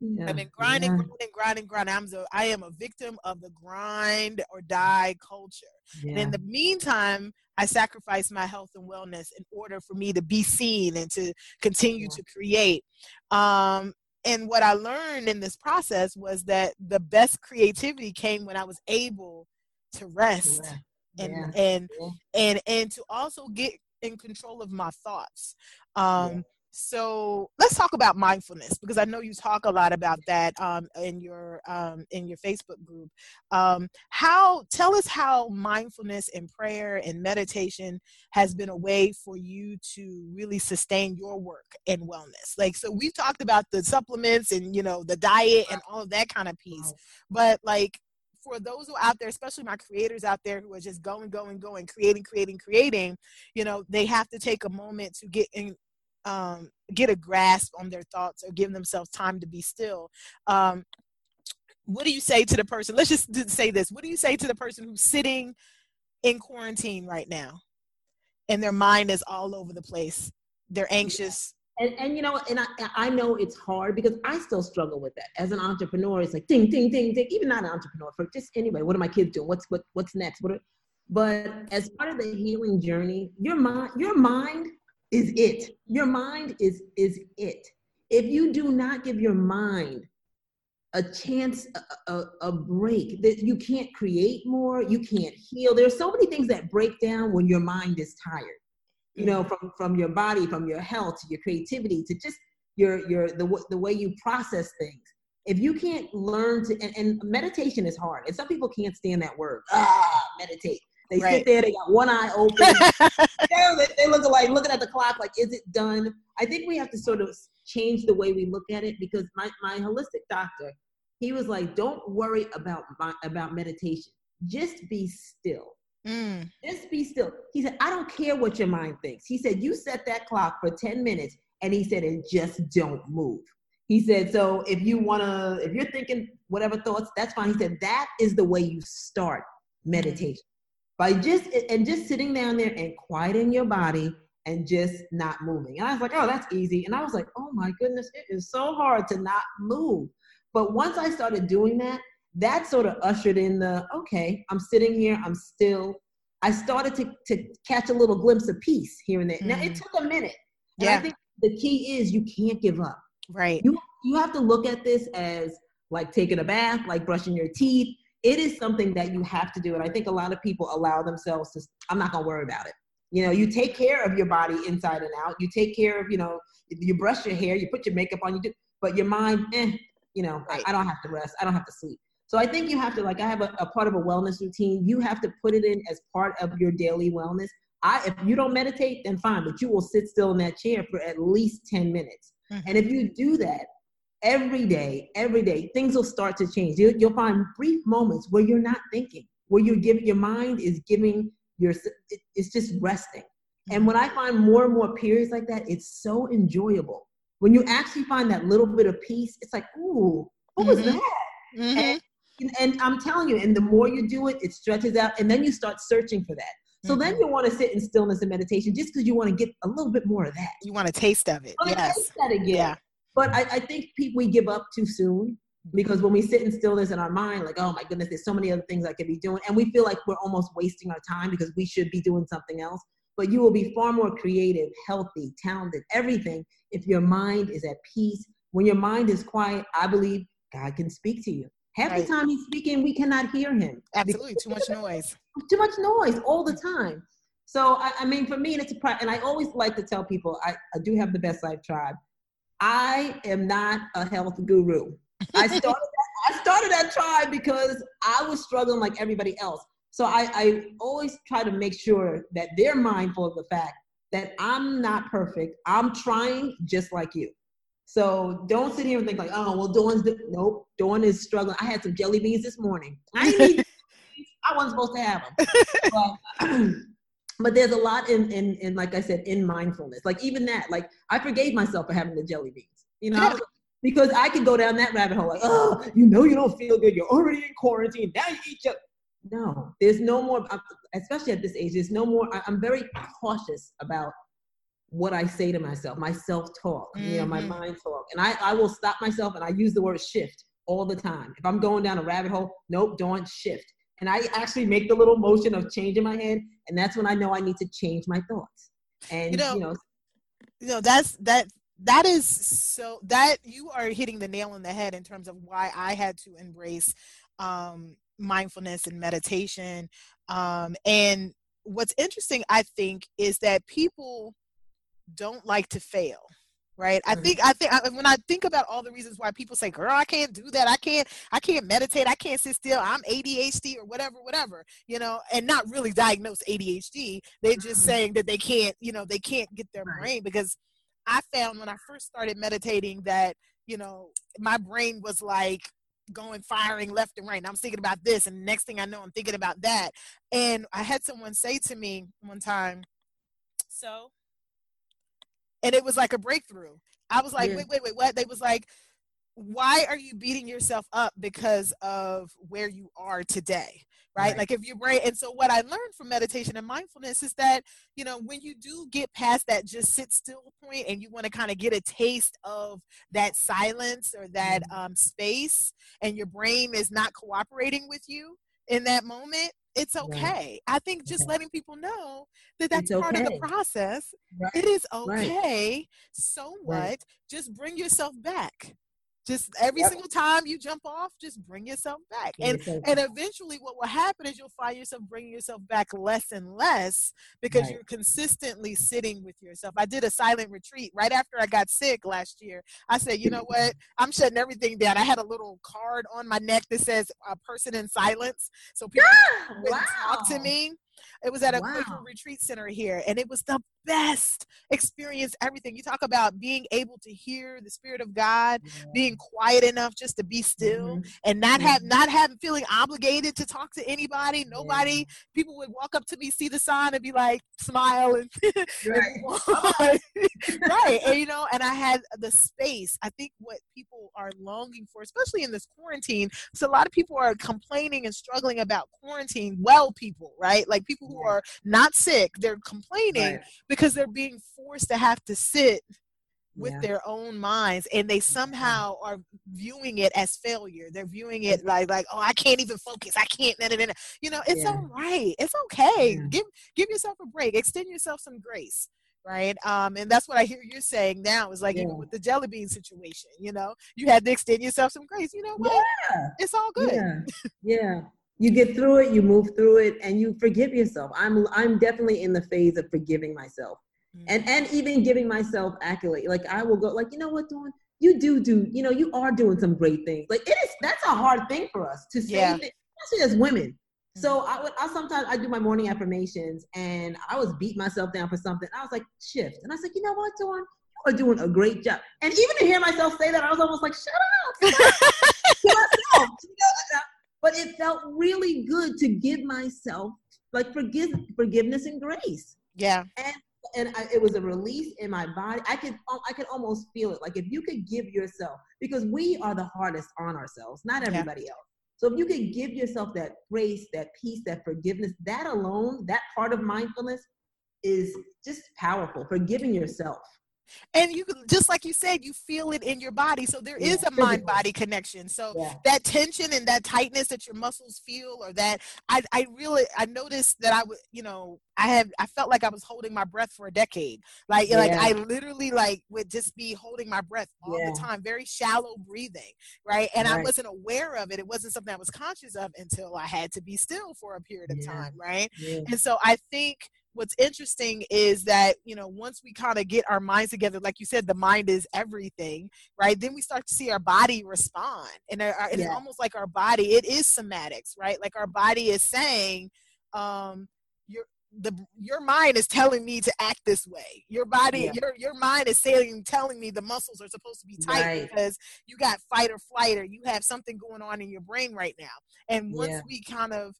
Yeah, I've been grinding, yeah. grinding, grinding, grinding. I'm so I am a victim of the grind or die culture. Yeah. And in the meantime, I sacrifice my health and wellness in order for me to be seen and to continue to create. Um, and what I learned in this process was that the best creativity came when I was able to rest yeah. and yeah. and yeah. and and to also get in control of my thoughts. Um, so let's talk about mindfulness because I know you talk a lot about that um, in your um, in your Facebook group. Um, how tell us how mindfulness and prayer and meditation has been a way for you to really sustain your work and wellness. Like so, we've talked about the supplements and you know the diet and all of that kind of piece, but like for those who out there, especially my creators out there who are just going, going, going, creating, creating, creating, you know, they have to take a moment to get in, um, get a grasp on their thoughts or give themselves time to be still. Um, what do you say to the person? Let's just say this. What do you say to the person who's sitting in quarantine right now and their mind is all over the place? They're anxious. And, and you know, and I, I know it's hard because I still struggle with that. As an entrepreneur, it's like ding, ding, ding, ding. Even not an entrepreneur, for just anyway, what are my kids doing? What's what what's next? What are, but as part of the healing journey, your mind, your mind is it. Your mind is is it. If you do not give your mind a chance, a, a, a, break, that you can't create more, you can't heal. There's so many things that break down when your mind is tired. You know, from from your body, from your health, to your creativity, to just your your the the way you process things. If you can't learn to, and, and meditation is hard, and some people can't stand that word. Ah, meditate. They right. sit there, they got one eye open. [laughs] they, they look like looking at the clock, like, is it done? I think we have to sort of change the way we look at it because my, my holistic doctor, he was like, don't worry about about meditation. Just be still. Mm. Just be still. He said, I don't care what your mind thinks. He said, you set that clock for 10 minutes. And he said, and just don't move. He said, so if you want to, if you're thinking whatever thoughts, that's fine. He said, that is the way you start mm. meditation by just and just sitting down there and quieting your body and just not moving. And I was like, oh, that's easy. And I was like, oh my goodness, it is so hard to not move. But once I started doing that, that sort of ushered in the okay, I'm sitting here, I'm still. I started to, to catch a little glimpse of peace here and there. Mm. Now it mm. took a minute. Yeah. I think the key is you can't give up. Right. You you have to look at this as like taking a bath, like brushing your teeth it is something that you have to do. And I think a lot of people allow themselves to, I'm not going to worry about it. You know, you take care of your body inside and out. You take care of, you know, you brush your hair, you put your makeup on, you do, but your mind, eh, you know. I, I, don't have to rest. I don't have to sleep. So I think you have to, like, I have a, a part of a wellness routine. You have to put it in as part of your daily wellness. I, if you don't meditate, then fine, but you will sit still in that chair for at least 10 minutes. Mm-hmm. And if you do that, every day, every day, things will start to change. You, will find brief moments where you're not thinking, where you're giving your mind is giving your it's just resting. And when I find more and more periods like that, it's so enjoyable. When you actually find that little bit of peace, it's like, ooh, what was mm-hmm. that? Mm-hmm. And, and, and I'm telling you, and the more you do it, it stretches out, and then you start searching for that. So mm-hmm. then you want to sit in stillness and meditation just because you want to get a little bit more of that. You want a taste of it. yes. Taste that again. Yeah. But I, I think people we give up too soon because when we sit in stillness in our mind, like, oh my goodness, there's so many other things I could be doing, and we feel like we're almost wasting our time because we should be doing something else. But you will be far more creative, healthy, talented, everything if your mind is at peace. When your mind is quiet, I believe God can speak to you. Half right. the time he's speaking, we cannot hear him. Absolutely, too much noise. [laughs] Too much noise all the time. So I, I mean, for me, it's a pri- and I always like to tell people I, I do have the best life tribe. I am not a health guru. I started that, I started that tribe because I was struggling like everybody else. So I, I always try to make sure that they're mindful of the fact that I'm not perfect. I'm trying just like you. So don't sit here and think like, oh, well, Dawn's the, nope. Dawn is struggling. I had some jelly beans this morning. I need, I wasn't supposed to have them. [laughs] But, [clears throat] but there's a lot in, in, in, like I said, in mindfulness. Like even that, like I forgave myself for having the jelly beans. You know, yeah. because I could go down that rabbit hole. Like, oh, you know, you don't feel good. You're already in quarantine. Now you eat your. No, there's no more. Especially at this age, there's no more. I'm very cautious about what I say to myself, my self talk, mm-hmm. you know, my mm-hmm. mind talk. And I, I will stop myself and I use the word shift all the time. If I'm going down a rabbit hole, nope, don't shift. And I actually make the little motion of changing my head. And that's when I know I need to change my thoughts. And, you know, you know, you know that's that that is so that you are hitting the nail on the head in terms of why I had to embrace um, mindfulness and meditation. Um, and what's interesting, I think, is that people don't like to fail right i think i think I, when i think about all the reasons why people say girl i can't do that i can't i can't meditate i can't sit still i'm adhd or whatever whatever you know and not really diagnose adhd they're just mm-hmm. saying that they can't you know they can't get their brain because i found when i first started meditating that you know my brain was like going firing left and right. And I'm thinking about this, and next thing I know, I'm thinking about that. And I had someone say to me one time, "So, and it was like a breakthrough. I was like, yeah. wait, wait, wait, what? They was like, why are you beating yourself up because of where you are today? Right? right? Like if you brain and so what I learned from meditation and mindfulness is that, you know, when you do get past that just sit still point and you want to kind of get a taste of that silence or that mm-hmm. um, space and your brain is not cooperating with you in that moment, it's okay. Right. I think just letting people know that that's it's part okay. of the process. Right. It is okay. Right. So what? Just bring yourself back just every yep. single time you jump off just bring yourself back. And and eventually what will happen is you'll find yourself bringing yourself back less and less because right. you're consistently sitting with yourself. I did a silent retreat right after i got sick last year. I said you know what? I'm shutting everything down. I had a little card on my neck that says a person in silence. So people [gasps] yeah, wow. talk to me it was at a wow. retreat center here, and it was the best experience. Everything you talk about being able to hear the spirit of God, yeah. being quiet enough just to be still, mm-hmm. and not mm-hmm. have not having feeling obligated to talk to anybody. Nobody. Yeah. People would walk up to me, see the sign, and be like, smile and [laughs] right. [laughs] right. And you know, and I had the space. I think what people are longing for, especially in this quarantine, so a lot of people are complaining and struggling about quarantine. Well, people, right? Like people who are not sick, they're complaining right. because they're being forced to have to sit with yeah. their own minds and they somehow are viewing it as failure. They're viewing it like like oh i can't even focus. I can't nah, nah, nah. you know it's yeah. all right it's okay. Yeah. give give yourself a break. Extend yourself some grace right? Um and that's what i hear you're saying now is like even with the jelly bean situation you know you had to extend yourself some grace. You know what? It's all good. Yeah. Yeah you get through it you move through it and you forgive yourself i'm i'm definitely in the phase of forgiving myself mm-hmm. and and even giving myself accolade like i will go like you know what Dawn you do do you know you are doing some great things like it is that's a hard thing for us to say yeah. especially as women mm-hmm. so I would I sometimes I do my morning affirmations and I was beat myself down for something. I was like, shift. And I was like, you know what, Dawn? You are doing a great job. And even to hear myself say that, I was almost like, shut up. [laughs] You know, but it felt really good to give myself like forgive forgiveness and grace. Yeah. And and I, it was a release in my body. I could I could almost feel it. Like if you could give yourself because we are the hardest on ourselves, not everybody yeah. else. So if you can give yourself that grace, that peace, that forgiveness, that alone, that part of mindfulness is just powerful. Forgiving yourself and you just like you said you feel it in your body. So there yeah, is a mind body connection. So yeah. that tension and that tightness that your muscles feel or that i i really i noticed that i would you know i have i felt like i was holding my breath for a decade. Like yeah. like i literally like would just be holding my breath all the time very shallow breathing right? And right. i wasn't aware of it. It wasn't something i was conscious of until i had to be still for a period of time right? And so i think what's interesting is that you know once we kind of get our minds together like you said the mind is everything right then we start to see our body respond and our, it's yeah. almost like our body it is somatics right like our body is saying um your the your mind is telling me to act this way your body yeah. your your mind is saying telling me the muscles are supposed to be tight right. because you got fight or flight or you have something going on in your brain right now and once yeah. we kind of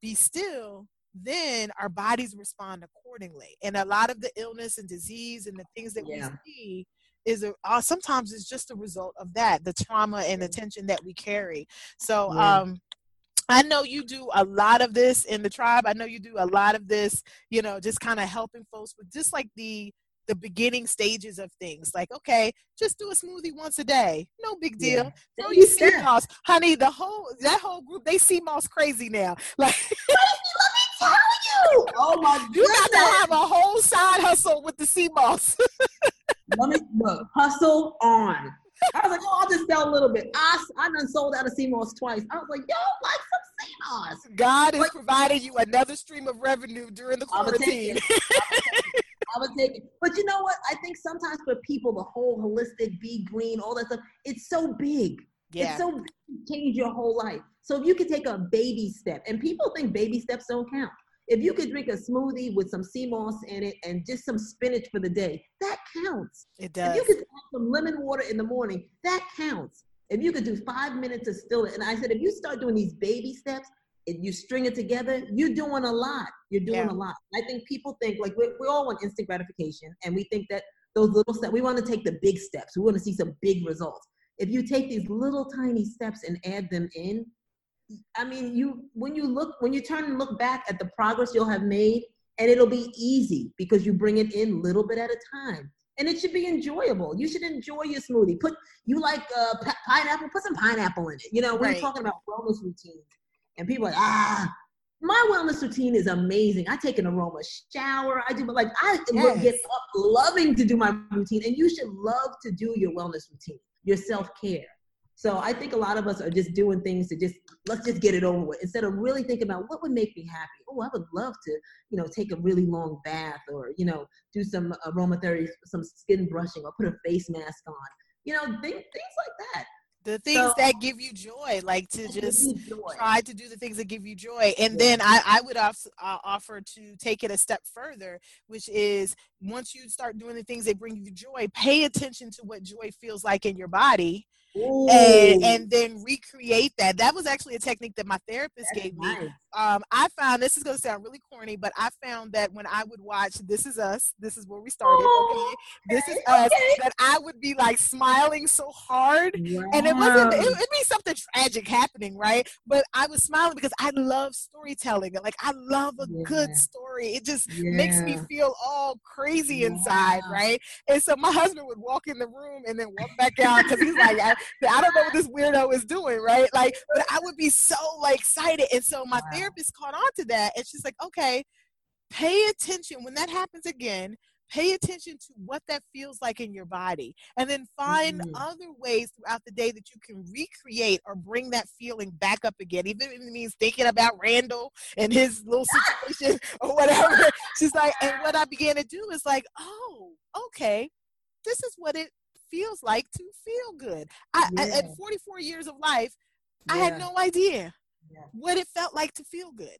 be still then our bodies respond accordingly. And a lot of the illness and disease and the things that yeah. we see is a, uh, sometimes it's just a result of that, the trauma and the tension that we carry. So, yeah. um, I know you do a lot of this in the tribe. I know you do a lot of this, you know, just kind of helping folks with just like the the beginning stages of things. Like, okay, just do a smoothie once a day. No big deal. Yeah. Throw you sea moss. Honey, the whole that whole group, they sea moss crazy now. [laughs] Like tell you. Oh my goodness. You got to have a whole side hustle with the sea moss. [laughs] Let me look. Hustle on. I was like, oh, I'll just sell a little bit. I, I done sold out of moss twice. I was like, yo, like some moss. God is providing you another stream of revenue during the quarantine. [laughs] I would take it. But you know what? I think sometimes for people, the whole holistic, be green, all that stuff, it's so big. Yeah. It's so change your whole life. So if you could take a baby step, and people think baby steps don't count. If you could drink a smoothie with some sea moss in it and just some spinach for the day, that counts. It does. If you could have some lemon water in the morning, that counts. If you could do five minutes of still and I said, if you start doing these baby steps, if you string it together, you're doing a lot. You're doing yeah. a lot. I think people think like we, we all want instant gratification, and we think that those little steps, we want to take the big steps. We want to see some big results. If you take these little tiny steps and add them in, I mean, you when you look when you turn and look back at the progress you'll have made, and it'll be easy because you bring it in little bit at a time, and it should be enjoyable. You should enjoy your smoothie. Put you like uh, p- pineapple, put some pineapple in it. You know, we're right. talking about wellness routines, and people are like, ah. My wellness routine is amazing. I take an aroma shower. I do, but like I yes. get up loving to do my routine, and you should love to do your wellness routine, your self care so I think a lot of us are just doing things to just let's just get it over with instead of really thinking about what would make me happy. Oh, I would love to, you know, take a really long bath or you know do some aromatherapy, some skin brushing, or put a face mask on. You know, things things like that the things so, that give you joy like to just try to do the things that give you joy and yeah. then i, I would also, uh, offer to take it a step further which is once you start doing the things that bring you joy pay attention to what joy feels like in your body and, and then recreate that. That was actually a technique that my therapist That's gave nice. me. Um, I found this is going to sound really corny, but I found that when I would watch This Is Us, this is where we started. Oh, okay, this is us. That I would be like smiling so hard, wow. and it wasn't. It, would be something tragic happening, right? But I was smiling because I love storytelling. Like I love a yeah. good story. It just yeah. makes me feel all crazy yeah. inside, right? And so my husband would walk in the room and then walk back out because he's like. I, I don't know what this weirdo is doing, right? Like, but I would be so like excited. And so my wow. therapist caught on to that and she's like, okay, pay attention when that happens again. Pay attention to what that feels like in your body, and then find mm-hmm. other ways throughout the day that you can recreate or bring that feeling back up again. Even if it means thinking about Randall and his little [laughs] situation or whatever. She's like, and what I began to do is like, oh, okay, this is what it feels like to feel good. I, yeah. at 44 years of life, yeah. I had no idea yeah. what it felt like to feel good.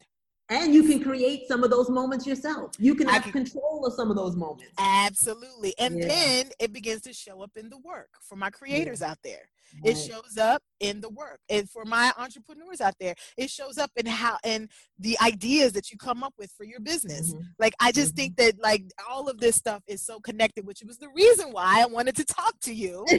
And you can create some of those moments yourself. You can have can, control of some of those moments. Absolutely. And then it begins to show up in the work for my creators out there. Right. It shows up in the work. And for my entrepreneurs out there, it shows up in how and the ideas that you come up with for your business. Mm-hmm. Like I just mm-hmm. think that like all of this stuff is so connected, which was the reason why I wanted to talk to you. [laughs]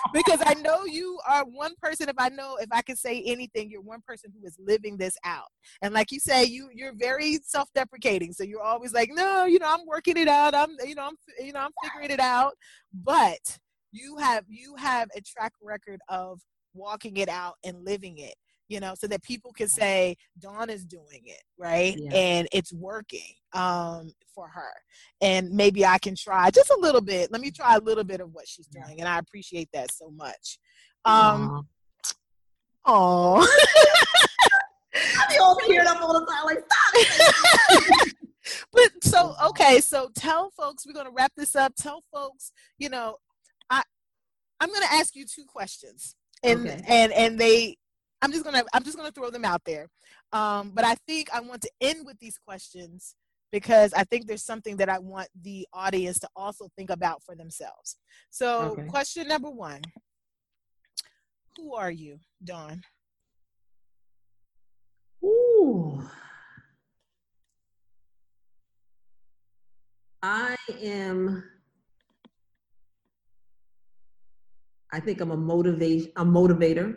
[laughs] because I know you are one person if I know if I can say anything, you're one person who is living this out. And like you say, you you're very self-deprecating. So you're always like, "No, you know, I'm working it out. I'm you know, I'm you know, I'm figuring it out." But you have you have a track record of walking it out and living it you know so that people can say dawn is doing it right? Yeah. and it's working um for her. And maybe i can try just a little bit let me try a little bit of what she's doing and i appreciate that so much. Um oh [laughs] i all teared up all the time like stop [laughs] but so [laughs] okay so tell folks we're going to wrap this up. Tell folks you know I'm going to ask you two questions, and okay. and and they, I'm just gonna I'm just gonna throw them out there. Um, but I think I want to end with these questions because I think there's something that I want the audience to also think about for themselves. So, okay. question number one Who are you, Dawn? Ooh. I am I think I'm a motivate a motivator,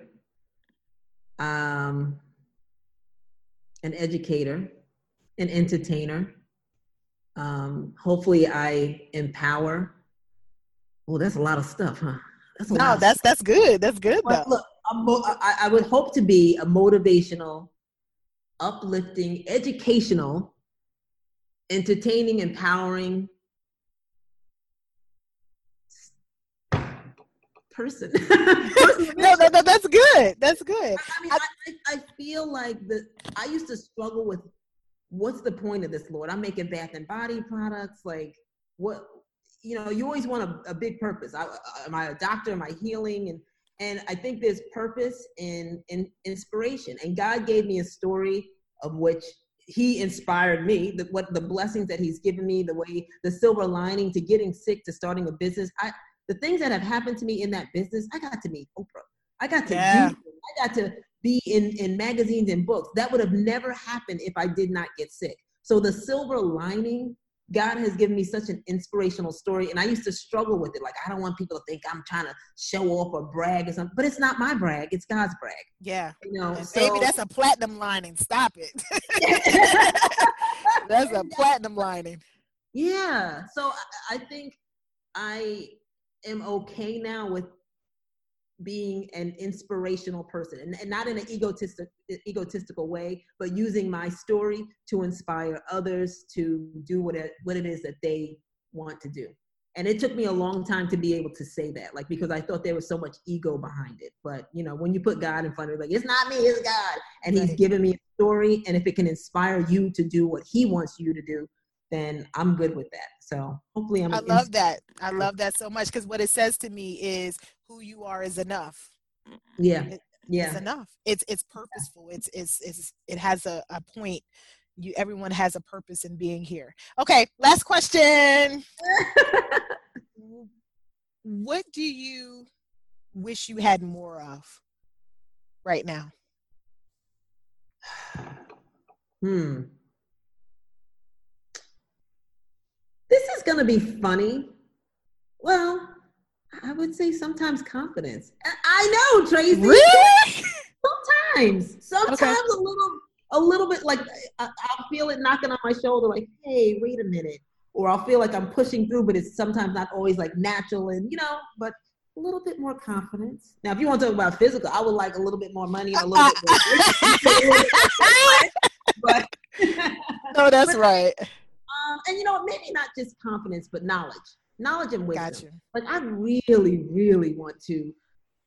um, an educator, an entertainer. Um, hopefully, I empower. Well, that's a lot of stuff, huh? That's a no, that's that's good. That's good. Well, look, mo- I, I would hope to be a motivational, uplifting, educational, entertaining, empowering, person. [laughs] no, no, no, that's good. That's good. I, mean, I, I, I, feel like the I used to struggle with what's the point of this, Lord? I'm making bath and body products. Like, what? You know, you always want a, a big purpose. I, am I a doctor? Am I healing? And and I think there's purpose in in inspiration. And God gave me a story of which he inspired me the, what the blessings that he's given me the way the silver lining to getting sick to starting a business i the things that have happened to me in that business, I got to meet Oprah. I got to yeah. do, I got to be in, in magazines and books. That would have never happened if I did not get sick. So the silver lining, God has given me such an inspirational story. And I used to struggle with it. Like, I don't want people to think I'm trying to show off or brag or something, but it's not my brag. It's God's brag. Yeah. You know, so, baby, that's a platinum lining. Stop it. [laughs] [laughs] that's a platinum lining. Yeah. So I, I think I am okay now with being an inspirational person and, and not in an egotistic, egotistical way, but using my story to inspire others to do what it, what it is that they want to do. And it took me a long time to be able to say that, like, because I thought there was so much ego behind it. But, you know, when you put God in front of it, like, it's not me, it's God. And. He's given me a story. And if it can inspire you to do what He wants you to do, then I'm good with that. So hopefully I'm. I love that. I love that so much because what it says to me is who you are is enough. Yeah. It, yeah. It's enough. It's it's purposeful. It's it's it's it has a, a point. You everyone has a purpose in being here. Okay, last question. [laughs] what do you wish you had more of right now? [sighs] Hmm. This is going to be funny. Well, I would say sometimes confidence. I know, Tracy. Really? Sometimes, sometimes okay. a little, a little bit like I, will feel it knocking on my shoulder, like, "Hey, wait a minute," or I'll feel like I'm pushing through, but it's sometimes not always like natural, and you know, but a little bit more confidence. Now, if you want to talk about physical, I would like a little bit more money and a little bit more. [laughs] [laughs] but no, that's [laughs] right. Um, and you know, maybe not just confidence, but knowledge, knowledge and wisdom. Gotcha. Like I really, really want to,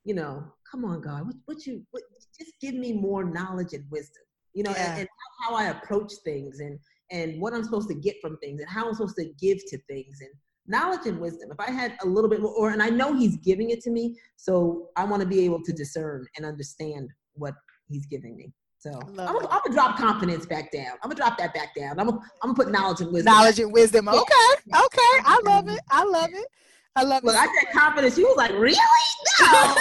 you know, come on, God, what, what you, what, just give me more knowledge and wisdom. You know, yeah. and, and how I approach things, and and what I'm supposed to get from things, and how I'm supposed to give to things, and knowledge and wisdom. If I had a little bit more, or and I know He's giving it to me, so I want to be able to discern and understand what He's giving me. So I'm gonna, I'm gonna, drop confidence back down. I'm gonna drop that back down. I'm gonna, I'm gonna put knowledge and wisdom. Knowledge and wisdom. Okay, okay. I love it. I love it. I love Look, it. I said confidence. You was like, really? No. [laughs]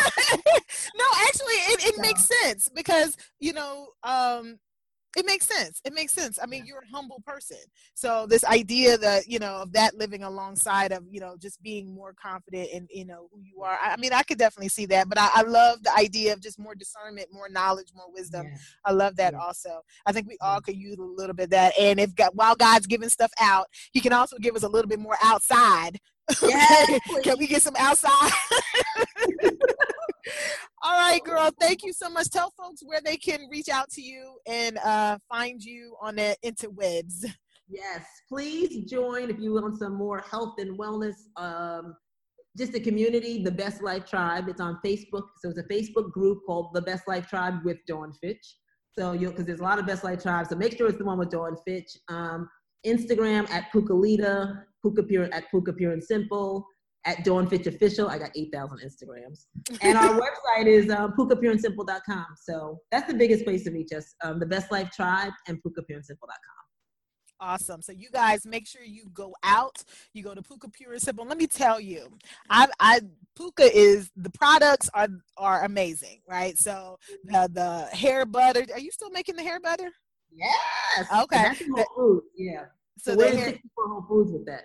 no, actually, it, it No. makes sense because you know, um, it makes sense. It makes sense. I mean, you're a humble person, so this idea that you know of that living alongside of you know just being more confident in you know who you are. I, mean, I could definitely see that, but I, I love the idea of just more discernment, more knowledge, more wisdom. Yeah. I love that Yeah. also. I think we all could use a little bit of that. And if God, while God's giving stuff out, He can also give us a little bit more outside. Yes, [laughs] can we get some outside? [laughs] all right, girl. Thank you so much. Tell folks where they can reach out to you and uh, find you on the interwebs. Yes, please join if you want some more health and wellness. Um, just a community, the Best Life Tribe. It's on Facebook, so it's a Facebook group called the Best Life Tribe with Dawn Fitch. So you'll because there's a lot of Best Life Tribes, so make sure it's the one with Dawn Fitch. Um, Instagram at Pookalita, Pooka Pure at Pooka Pure and Simple, at Dawn Fitch Official. I got 8,000 Instagrams. And our [laughs] website is um, pookapureandsimple.com. So that's the biggest place to reach us. Um, the Best Life Tribe and pookapureandsimple.com. Awesome. So you guys make sure you go out. You go to Pooka Pure and Simple. Let me tell you, I, I Pooka is the products are are amazing, right? So the the hair butter. Are you still making the hair butter? Yes. Okay. That's Whole Foods. Yeah. So, So, the hair. Whole Foods with that.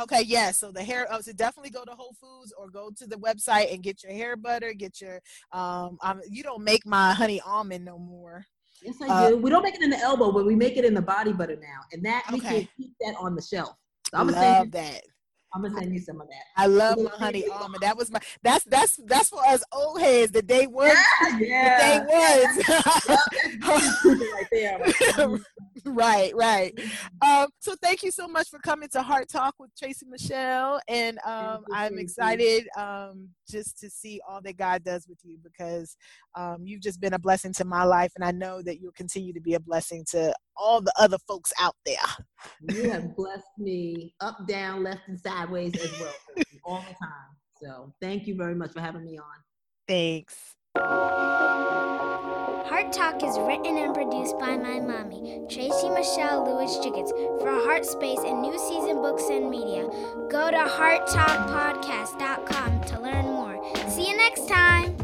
Okay, yes. So the hair. Oh, so definitely go to Whole Foods or go to the website and get your hair butter. Get your um. um you don't make my honey almond no more. Yes, I Uh, do. We don't make it in the elbow, but we make it in the body butter now, and that we Okay. can keep that on the shelf. So I I'm gonna send love you. that. I'm gonna send you some of that. I love my honey [laughs] almond. That was my. That's that's that's for us old heads. The day one. Yeah. [laughs] The day ones. [laughs] right there. [laughs] Right, right. Um, so thank you so much for coming to Heart Talk with Tracy Michelle, and um, you, I'm excited um, just to see all that God does with you because um, you've just been a blessing to my life, and I know that you'll continue to be a blessing to all the other folks out there. You have [laughs] blessed me up, down, left, and sideways as well, [laughs] all the time. So thank you very much for having me on. Thanks. Heart Talk is written and produced by my mommy, Tracy Michelle Lewis Giggetts, for Heart Space and New Season Books and Media. Go to hearttalkpodcast.com to learn more. See you next time.